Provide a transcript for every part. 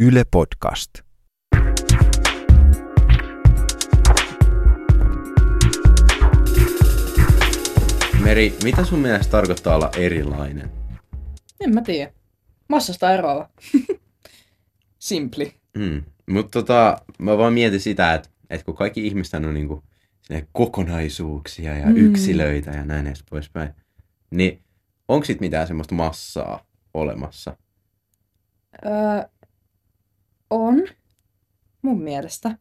Yle Podcast. Meri, mitä sun mielestä tarkoittaa olla erilainen? En mä tiedä. Massasta eroava. Simpli. Mm. Mutta tota, mä vaan mietin sitä, että, että kun kaikki ihmiset on niinku kokonaisuuksia ja Mm. yksilöitä ja näin edes poispäin, niin onko sit mitään semmoista massaa olemassa? Öö, on. Mun mielestä.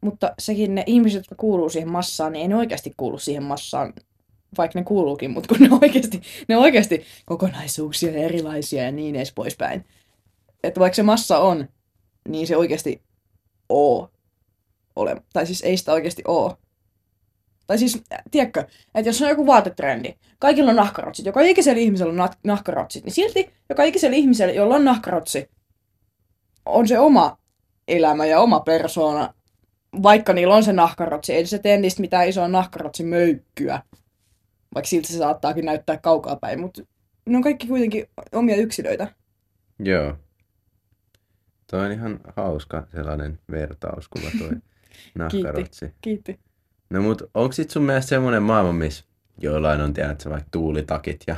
Mutta sekin ne ihmiset, jotka kuuluu siihen massaan, niin ei ne oikeasti kuulu siihen massaan, vaikka ne kuuluukin, mutta kun ne oikeasti, ne oikeasti kokonaisuuksia erilaisia ja niin edes poispäin. Että vaikka se massa on, niin se oikeasti oo ole. Tai siis ei sitä oikeasti oo. Tai siis, äh, tiedätkö, että jos on joku vaatetrendi, kaikilla on nahkarotsit, joka ikisellä ihmisellä on nah- nahkarotsit, niin silti joka ikisellä ihmisellä, jolla on nahkarotsi, on se oma elämä ja oma persoona, vaikka niillä on se nahkarotsi. Ei se tee niistä mitään isoa nahkarotsi möykkyä, vaikka siltä se saattaakin näyttää kaukaa päin, mutta ne on kaikki kuitenkin omia yksilöitä. Joo. Toi on ihan hauska sellainen vertauskuva toi nahkarotsi. Kiitti. No mut onko sit sun mielestä semmonen maailma, missä joillain on tiedätkö, vaikka tuulitakit ja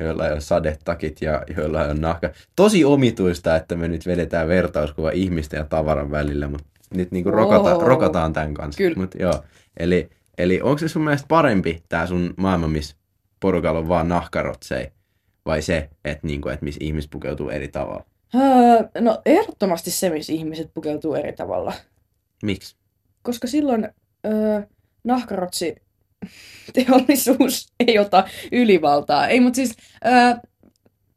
joillain on sadetakit ja joillain on nahka. Tosi omituista, että me nyt vedetään vertauskuva ihmisten ja tavaran välillä, mutta nyt niinku rokata, Oo. rokataan tämän kanssa. Kyllä. Mut joo. Eli, eli onko se sun mielestä parempi tää sun maailma, missä porukalla on vaan nahkarotsei? Vai se, että niinku, et missä ihmiset pukeutuu eri tavalla? Öö, no ehdottomasti se, missä ihmiset pukeutuu eri tavalla. Miksi? Koska silloin öö, nahkarotsi teollisuus ei ota ylivaltaa. Ei, mutta siis öö,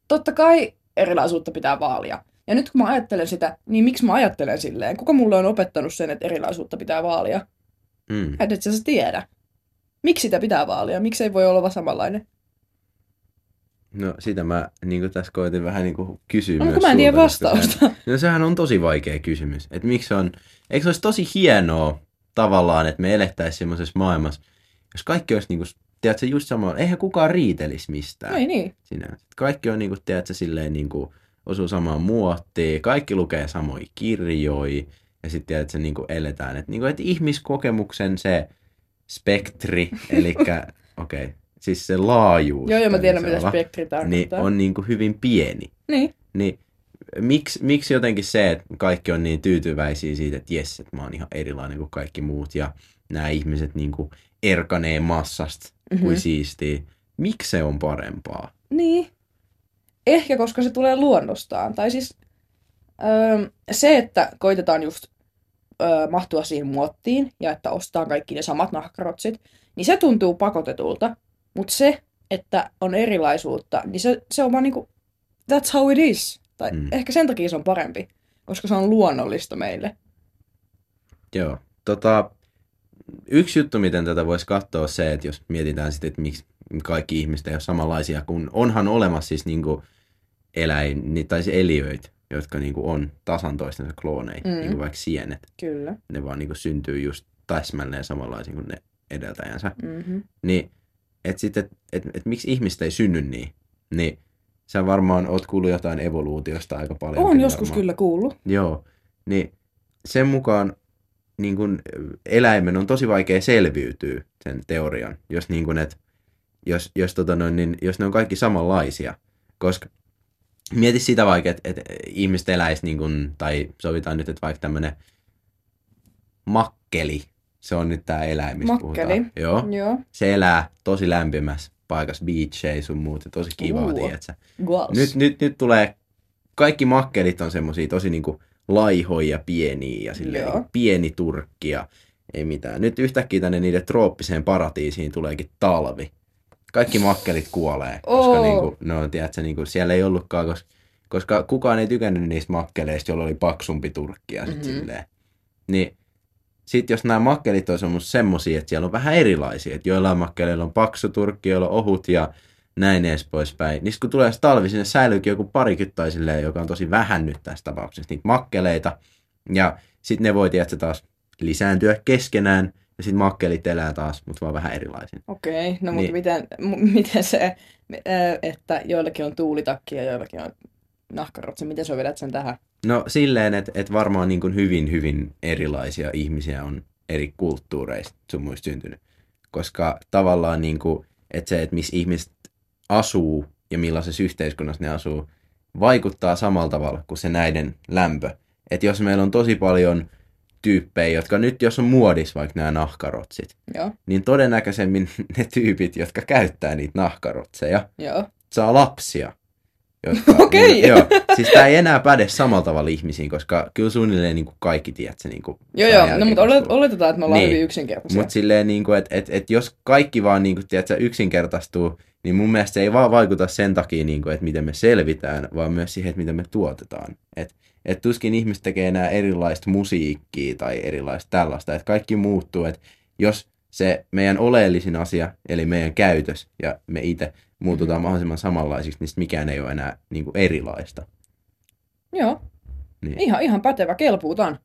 totta kai erilaisuutta pitää vaalia. Ja nyt kun mä ajattelen sitä, niin miksi mä ajattelen silleen? Kuka mulle on opettanut sen, että erilaisuutta pitää vaalia? Mm. Et et sä se tiedä. Miksi sitä pitää vaalia? Miksi ei voi olla samanlainen? No sitä mä niin tässä koitin vähän niin kysyä No, myös mä en tiedä vastausta. sehän- No sehän on tosi vaikea kysymys. Että miksi on, eikö se olisi tosi hienoa tavallaan, että me elettäisiin semmoisessa maailmassa, jos kaikki olisi niinku, tiedätkö, just sama, eihän kukaan riitelisi mistään. Ei niin. Sinänsä. Kaikki on niinku, tiedätkö, silleen niinku, osuu samaan muottiin, kaikki lukee samoja kirjoja, ja sitten tiedätkö, niinku eletään, että niinku, et ihmiskokemuksen se spektri, eli okei, okay, siis se laajuus. Joo, joo, mä tiedän, mitä spektri niin tarkoittaa. on niinku hyvin pieni. Niin. Niin miksi, miksi jotenkin se, että kaikki on niin tyytyväisiä siitä, että jes, että mä oon ihan erilainen kuin kaikki muut ja nämä ihmiset niin kuin erkanee massasta Mhm. kuin siistiä. Miksi se on parempaa? Niin. Ehkä koska se tulee luonnostaan. Tai siis öö, se, että koitetaan just öö, mahtua siihen muottiin ja että ostaa kaikki ne samat nahkarotsit, niin se tuntuu pakotetulta. Mutta se, että on erilaisuutta, niin se, se on vaan niinku, that's how it is. Tai mm. ehkä sen takia se on parempi, koska se on luonnollista meille. Joo. Tota, yksi juttu, miten tätä voisi katsoa, on se, että jos mietitään sitten, että miksi kaikki ihmiset ei ole samanlaisia, kun onhan olemassa siis niinku eläin, niin- tai siis eliöitä, jotka niinku on tasan toistensa klooneja, mm. Niin kuin vaikka sienet. Kyllä. Ne vaan niinku syntyy just täsmälleen samanlaisia kuin ne edeltäjänsä. Mm-hmm. Niin, että sitten, että et, et miksi ihmiset ei synny niin, niin sä varmaan oot kuullut jotain evoluutiosta aika paljon. On joskus kyllä kuullut. Joo, niin sen mukaan niin kun, eläimen on tosi vaikea selviytyä sen teorian, jos, niin kun, et, jos, jos, tota noin, niin, jos ne on kaikki samanlaisia. Koska mieti sitä vaikka, että et ihmiset eläisi, niin kun, tai sovitaan nyt, että vaikka tämmöinen makkeli, se on nyt tämä eläin, mistä Makkeli. puhutaan. Joo Joo. se elää tosi lämpimässä paikassa, beachei sun muut, ja tosi kivaa, Uu. tiedätkö? Nyt, nyt, nyt tulee, kaikki makkelit on semmosia tosi niinku laihoja ja pieniä, ja silleen Joo. pieni turkki, ja ei mitään. Nyt yhtäkkiä tänne niiden trooppiseen paratiisiin tuleekin talvi. Kaikki makkelit kuolee, koska Oo. niinku, no, tiedätkö, niinku, siellä ei ollutkaan, koska, koska kukaan ei tykännyt niistä makkeleista, joilla oli paksumpi turkki, ja sit Mhm. silleen. Niin sitten jos nämä makkelit on semmosia, että siellä on vähän erilaisia, että joillain makkeleilla on paksu turkki, joilla on ohut ja näin edes poispäin. Niin kun tulee talvi, sinne säilyykin joku tai silleen, joka on tosi vähän nyt tässä tapauksessa, niitä makkeleita. Ja sitten ne voi tietysti taas lisääntyä keskenään, ja sitten makkelit elää taas, mutta vaan vähän erilaisin. Okei, no Niin. mutta miten, m- miten se, että joillakin on tuulitakki ja joillakin on nahkarotsi, miten sä vedät sen tähän? No silleen, että et varmaan niin kuin hyvin, hyvin erilaisia ihmisiä on eri kulttuureista sun muista syntynyt. Koska tavallaan niin kuin, että se, että missä ihmiset asuu ja millaisessa yhteiskunnassa ne asuu, vaikuttaa samalla tavalla kuin se näiden lämpö. Että jos meillä on tosi paljon tyyppejä, jotka nyt jos on muodis vaikka nämä nahkarotsit, Joo, niin todennäköisemmin ne tyypit, jotka käyttää niitä nahkarotseja, joo. saa lapsia. Jotka, Okei. Niin, joo, siis tämä ei enää päde samalla tavalla ihmisiin, koska kyllä suunnilleen niin kuin kaikki tiedät se niin kuin Joo, joo. No, mutta olet, oletetaan, että me ollaan Niin. hyvin yksinkertaisia. Mutta silleen, niin kuin, että et, et jos kaikki vaan niin kuin, tiedätkö, yksinkertaistuu, niin mun mielestä se ei vaan vaikuta sen takia, niin kuin, että miten me selvitään, vaan myös siihen, että miten me tuotetaan. Että et tuskin ihmiset tekee enää erilaista musiikkia tai erilaista tällaista, että kaikki muuttuu, että jos se meidän oleellisin asia, eli meidän käytös ja me itse muututaan mahdollisimman samanlaisiksi, niin mikään ei ole enää niin kuin erilaista. Joo. Niin. Ihan, ihan pätevä, kelpuutan.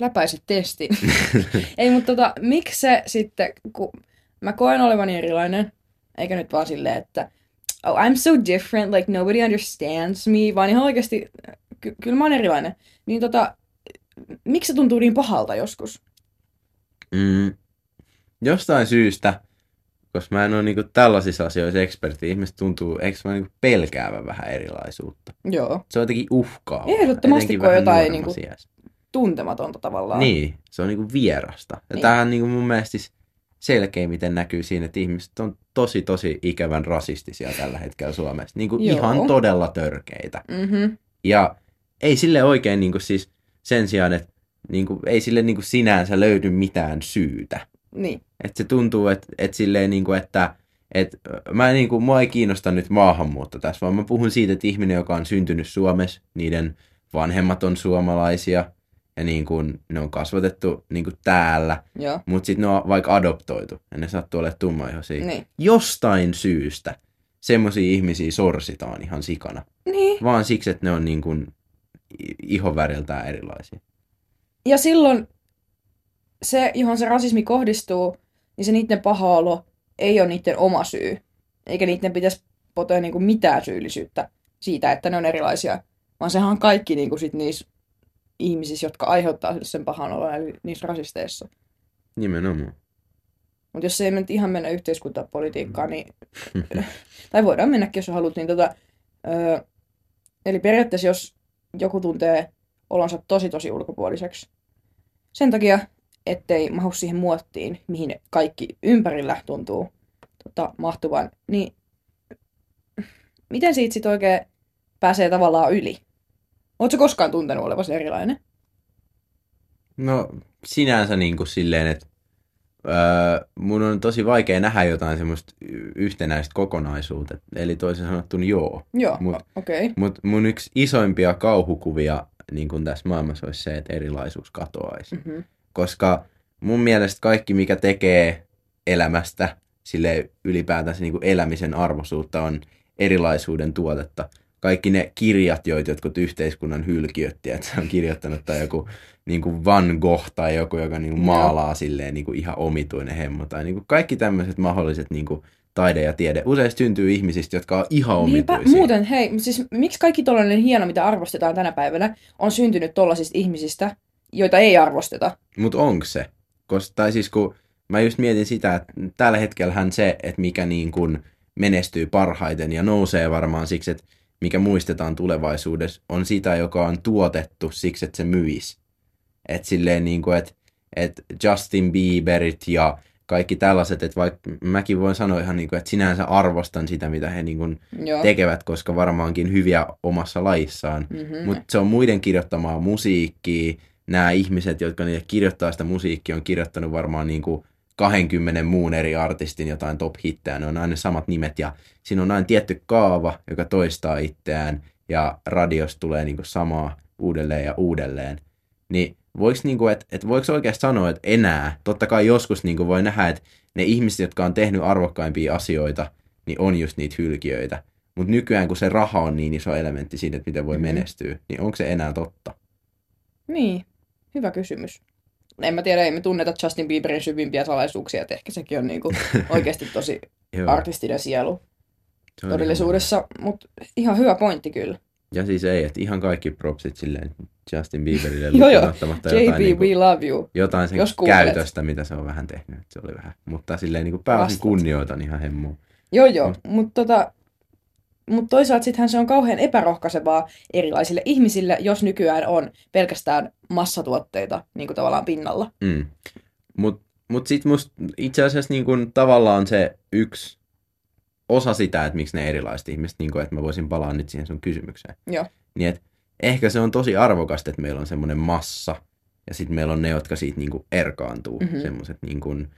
Läpäisit testin. Ei, mutta tota, miksi se sitten, kun mä koen olevani erilainen, eikä nyt vaan silleen, että oh, I'm so different, like nobody understands me, vaan ihan oikeasti, ky- kyllä mä oon erilainen. Niin tota, miksi se tuntuu niin pahalta joskus? Mm, jostain syystä, koska mä en ole niinku tällaisissa asioissa ekspertti, ihmiset tuntuu, eikö mä niinku pelkäävän vähän erilaisuutta. Joo. Se on jotenkin uhkaavaa. Ehdottomasti, kun on jotain niinku iässä. Tuntematonta tavallaan. Niin, se on niinku vierasta. Ja Niin. tämähän niinku mun mielestä siis selkeimmiten näkyy siinä, että ihmiset on tosi tosi ikävän rasistisia tällä hetkellä Suomessa. Niinku ihan todella törkeitä. Mm-hmm. Ja ei sille oikein niinku siis sen sijaan, että niinku, ei sille niinku sinänsä löydy mitään syytä. Niin. Että se tuntuu, että et silleen niinku, että et, mä en niinku, mua ei kiinnosta nyt maahanmuutto tässä, vaan mä puhun siitä, että ihminen, joka on syntynyt Suomessa, niiden vanhemmat on suomalaisia ja niin kuin, ne on kasvatettu niin kuin täällä, mutta sitten ne on vaikka adoptoitu ja ne sattuu olemaan tummaihoisia. Niin. Jostain syystä semmoisia ihmisiä sorsitaan ihan sikana, Niin. vaan siksi, että ne on niin kuin i- ihonväriltään erilaisia. Ja silloin se, johon se rasismi kohdistuu, niin se niiden paha olo ei ole niiden oma syy. Eikä niiden pitäisi potea niinku mitään syyllisyyttä siitä, että ne on erilaisia. Vaan sehän on kaikki niinku sit niissä ihmisissä, jotka aiheuttaa sen pahan olon, eli niissä rasisteissa. Nimenomaan. Mutta jos se ei nyt ihan mennä yhteiskuntapolitiikkaan, niin... tai voidaan mennäkin, jos haluat, niin tota... Öö, eli periaatteessa, jos joku tuntee olonsa tosi tosi ulkopuoliseksi, sen takia, ettei mahu siihen muottiin, mihin kaikki ympärillä tuntuu tota, mahtuvan, niin miten siitä sitten oikein pääsee tavallaan yli? Oletko koskaan tuntenut olevasi erilainen? No sinänsä niin kuin silleen, että öö, mun on tosi vaikea nähdä jotain semmoista yhtenäistä kokonaisuutta. Eli toisin sanottuna joo. Joo, Mut- okei. Okay. Mutta mun yksi isoimpia kauhukuvia niin kuin tässä maailmassa olisi se, että erilaisuus katoaisi. Mm-hmm. Koska mun mielestä kaikki, mikä tekee elämästä sille ylipäätänsä niin kuin elämisen arvoisuutta, on erilaisuuden tuotetta. Kaikki ne kirjat, joita jotkut yhteiskunnan hylkiöt, että se on kirjoittanut, tai joku niin kuin Van Gogh tai joku, joka niin kuin maalaa silleen niin kuin ihan omituinen hemmo. Tai niin kuin kaikki tämmöiset mahdolliset niin kuin taide ja tiede. Usein syntyy ihmisistä, jotka on ihan Niinpä, omituisia. muuten, hei, siis miksi kaikki tollainen hieno, mitä arvostetaan tänä päivänä, on syntynyt tollasista ihmisistä, joita ei arvosteta? Mutta onko se? Koska, tai siis kun mä just mietin sitä, että tällä hetkellähän se, että mikä niin kuin menestyy parhaiten ja nousee varmaan siksi, että mikä muistetaan tulevaisuudessa, on sitä, joka on tuotettu siksi, että se myisi. Että silleen niin kuin, että, että Justin Bieberit ja kaikki tällaiset, että vaikka mäkin voin sanoa ihan niin kuin, että sinänsä arvostan sitä, mitä he niin kuin Joo. tekevät, koska varmaankin hyviä omassa lajissaan. Mm-hmm. Mutta se on muiden kirjoittamaa musiikkia. Nämä ihmiset, jotka niille kirjoittaa sitä musiikkia, on kirjoittanut varmaan niin kuin 20 muun eri artistin jotain top-hittejä. Ne on aina samat nimet ja siinä on aina tietty kaava, joka toistaa itseään ja radiosta tulee niin kuin samaa uudelleen ja uudelleen. Niin voiko niinku, et, et voiko oikeasti sanoa, että enää, totta kai joskus niinku voi nähdä, että ne ihmiset, jotka on tehnyt arvokkaimpia asioita, niin on just niitä hylkiöitä. Mutta nykyään, kun se raha on niin iso elementti siinä, että miten voi Mhm. menestyä, niin onko se enää totta? Niin, hyvä kysymys. En mä tiedä, ei me tunneta Justin Bieberin syvimpiä salaisuuksia, että ehkä sekin on niinku oikeasti tosi artistinen sielu todellisuudessa, mutta ihan hyvä pointti kyllä. Ja siis ei, että ihan kaikki propsit silleen Justin Bieberille Joo, joo. lukuun ottamatta JB, jotain, niinku, we love you. jotain sen jos käytöstä, mitä se on vähän tehnyt. Se oli vähän, mutta silleen niin pääosin Vastat. kunnioitan ihan hemmua. Joo, joo. Mutta tota, mut toisaalta sittenhän se on kauhean epärohkaisevaa erilaisille ihmisille, jos nykyään on pelkästään massatuotteita niin kuin tavallaan pinnalla. Mm. Mut, mut sit musta itse asiassa niin kun, tavallaan se yksi osa sitä, että miksi ne erilaiset ihmiset, niin kun, että mä voisin palaa nyt siihen sun kysymykseen. Joo. Niin et ehkä se on tosi arvokasta, että meillä on semmoinen massa, ja sitten meillä on ne, jotka siitä niin erkaantuu. Mhm. Mm-hmm. Semmoiset, niin kun,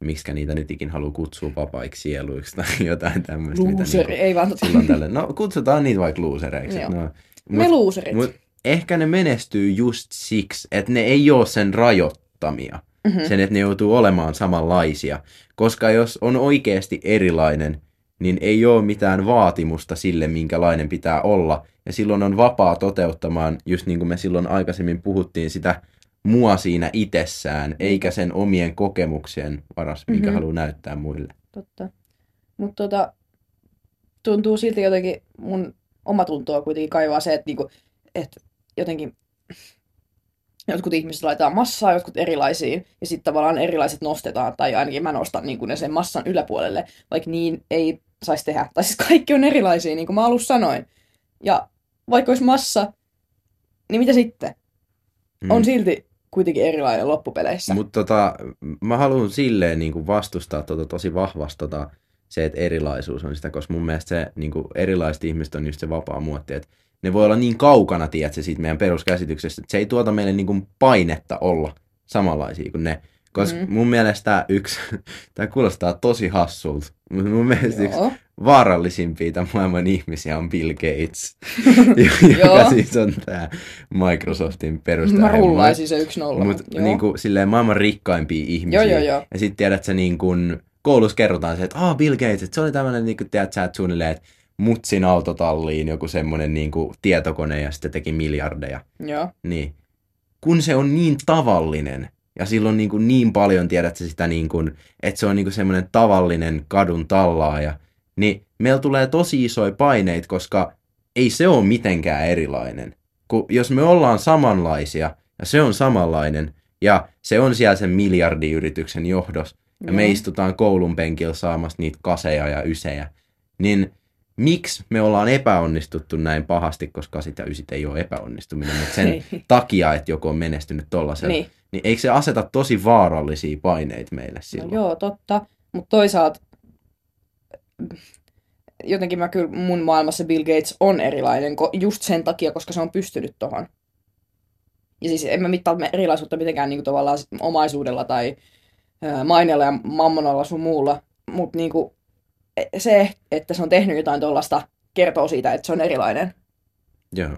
miksi niitä nyt ikin haluaa kutsua vapaiksi sieluiksi tai jotain tämmöistä. Looseri, ei vaan silloin tällä. No kutsutaan niitä vaikka losereiksi. Joo. No, Me loserit. mut ehkä ne menestyy just siksi, että ne ei ole sen rajoittamia. Mhm. Sen, että ne joutuu olemaan samanlaisia. Koska jos on oikeasti erilainen, niin ei ole mitään vaatimusta sille, minkälainen pitää olla. Ja silloin on vapaa toteuttamaan, just niin kuin me silloin aikaisemmin puhuttiin, sitä mua siinä itsessään, eikä sen omien kokemuksien varas, minkä Mhm. haluaa näyttää muille. Totta. Mutta tota, tuntuu silti jotenkin, mun oma tuntoa kuitenkin kaivaa se, että niinku, et jotenkin jotkut ihmiset laitetaan massaa, jotkut erilaisiin, ja sitten tavallaan erilaiset nostetaan, tai ainakin mä nostan niinku ne sen massan yläpuolelle, vaikka niin ei saisi tehdä. Tai siis kaikki on erilaisia, niin kuin mä alussa sanoin. Ja vaikka olisi massa, niin mitä sitten? Mm. On silti kuitenkin erilainen loppupeleissä. Mutta tota, mä haluan silleen niin kuin vastustaa tota tosi vahvasti tota, se, että erilaisuus on sitä, koska mun mielestä se niin kuin erilaiset ihmiset on just se vapaa muotti, että ne voi olla niin kaukana, tiedätkö, siitä meidän peruskäsityksestä, että se ei tuota meille niin kuin painetta olla samanlaisia kuin ne. Koska Mm. mun mielestä yksi, tämä kuulostaa tosi hassulta, mutta mun mielestä yksi vaarallisimpia tämän maailman ihmisiä on Bill Gates, joka siis on tämä Microsoftin perustaja. Mä rullaisin se yksi nolla. Mutta joo. niinku, silleen maailman rikkaimpia ihmisiä. Joo, joo, joo. Ja sitten tiedät sä niin kun koulussa kerrotaan se, että ah, Bill Gates, että se oli tämmöinen, niin kuin, tiedät sä, että suunnilleen, että mutsin autotalliin joku semmoinen niin kuin, tietokone ja sitten teki miljardeja. Joo. Niin. Kun se on niin tavallinen ja silloin niin, kuin niin paljon tiedät sä sitä, niin kuin, että se on niin kuin semmoinen tavallinen kadun tallaaja, niin meillä tulee tosi isoja paineita, koska ei se ole mitenkään erilainen. Kun jos me ollaan samanlaisia ja se on samanlainen ja se on siellä sen miljardiyrityksen johdossa ja me Joo. istutaan koulun penkillä saamassa niitä kaseja ja ysejä, niin miksi me ollaan epäonnistuttu näin pahasti, koska ja ysit ei ole epäonnistuminen, mutta sen takia, että joku on menestynyt tollasella, Niin. niin eikö se aseta tosi vaarallisia paineita meille No silloin? joo, totta. Mutta toisaalta jotenkin mä kyllä mun maailmassa Bill Gates on erilainen just sen takia, koska se on pystynyt tohon. Ja siis en mä mittaa erilaisuutta mitenkään niinku tavallaan sit omaisuudella tai maineella ja mammonalla sun muulla. Mutta niinku, e- se, että se on tehnyt jotain tuollaista, kertoo siitä, että se on erilainen. Joo.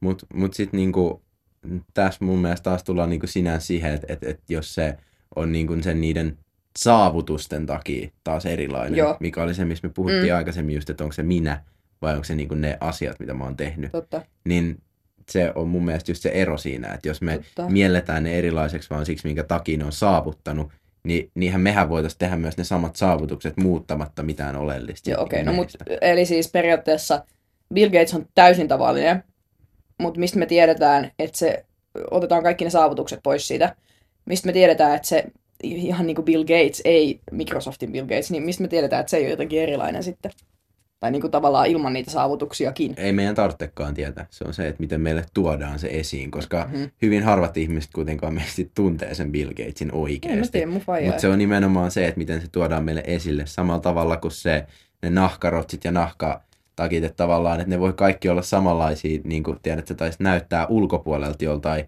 Mutta mut sitten niinku, tässä mun mielestä taas tullaan niinku sinänsä siihen, että et, et jos se on niinku sen niiden saavutusten takia taas erilainen, Joo. mikä oli se, missä me puhuttiin Mm. aikaisemmin just, että onko se minä vai onko se niinku ne asiat, mitä mä oon tehnyt, Totta. niin se on mun mielestä just se ero siinä, että jos me totta. mielletään ne erilaiseksi vaan siksi, minkä takia ne on saavuttanut, niin niinhän mehän voitaisiin tehdä myös ne samat saavutukset muuttamatta mitään oleellista. Joo, okei. Niin No, mut, eli siis periaatteessa Bill Gates on täysin tavallinen, mutta mistä me tiedetään, että se, otetaan kaikki ne saavutukset pois siitä, mistä me tiedetään, että se ihan niin kuin Bill Gates, ei Microsoftin Bill Gates, niin mistä me tiedetään, että se ei ole jotenkin erilainen sitten. Tai niin kuin tavallaan ilman niitä saavutuksiakin. Ei meidän tarvitsekaan tietää. Se on se, että miten meille tuodaan se esiin, koska Mhm. hyvin harvat ihmiset kuitenkaan meistä tuntee sen Bill Gatesin oikeasti. Mutta se on nimenomaan se, että miten se tuodaan meille esille samalla tavalla kuin se, ne nahkarotsit ja nahkatakit, että tavallaan, että ne voi kaikki olla samanlaisia, niin kuin tiedät, tai näyttää ulkopuolelta joltain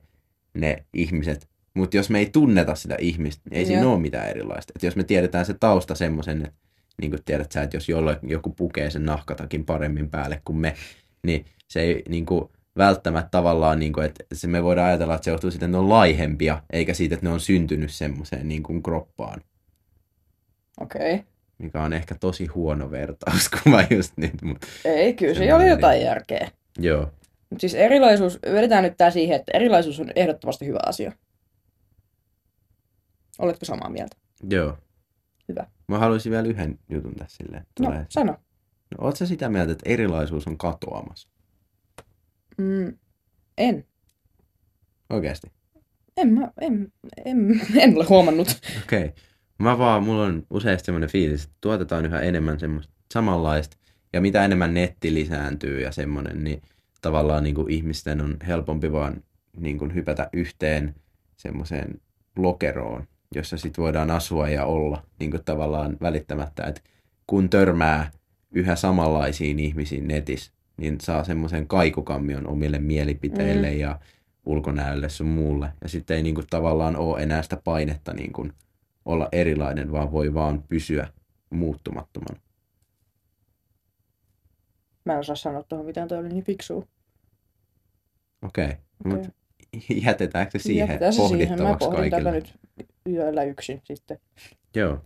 ne ihmiset. Mutta jos me ei tunneta sitä ihmistä, niin ei siinä Joo. ole mitään erilaista. Et jos me tiedetään se tausta semmoisen, että niin kuin tiedät sä, että jos jolle, joku pukee sen nahkatakin paremmin päälle kuin me, niin se ei niin kuin, välttämättä tavallaan, niin kuin, että se me voidaan ajatella, että se johtuu siitä, että ne on laihempia, eikä siitä, että ne on syntynyt semmoiseen niin kuin kroppaan, Okei. Okay. mikä on ehkä tosi huono vertauskuva just nyt. Mutta, Ei, kyllä se oli jotain järkeä. joo, Mutta siis erilaisuus, vedetään nyt tää siihen, että erilaisuus on ehdottomasti hyvä asia. Oletko samaa mieltä? joo. Mä haluaisin vielä yhden jutun tässä silleen. No, sano. No, oot sä sitä mieltä, että erilaisuus on katoamassa? Mm, en. Oikeasti. En mä, en, en, en ole huomannut. Okei. Okay. Mä vaan, mulla on useasti semmoinen fiilis, että tuotetaan yhä enemmän semmoista samanlaista. Ja mitä enemmän netti lisääntyy ja semmoinen, niin tavallaan niin kuin ihmisten on helpompi vaan niin kuin hypätä yhteen semmoiseen lokeroon, jossa sit voidaan asua ja olla niin kuin tavallaan välittämättä, että kun törmää yhä samanlaisiin ihmisiin netissä, niin saa semmoisen kaikukammion omille mielipiteille mm. ja ulkonäölle sun muulle. Ja sitten ei niin kuin tavallaan ole enää sitä painetta niin kuin olla erilainen, vaan voi vaan pysyä muuttumattomana. Mä en osaa sanoa tuohon mitään, toi oli niin fiksua. Okei, okay. Okei. mutta jätetäänkö se siihen Jätetään se siihen. Mä pohdin tätä kaikille? nyt yöllä yksin sitten. Joo.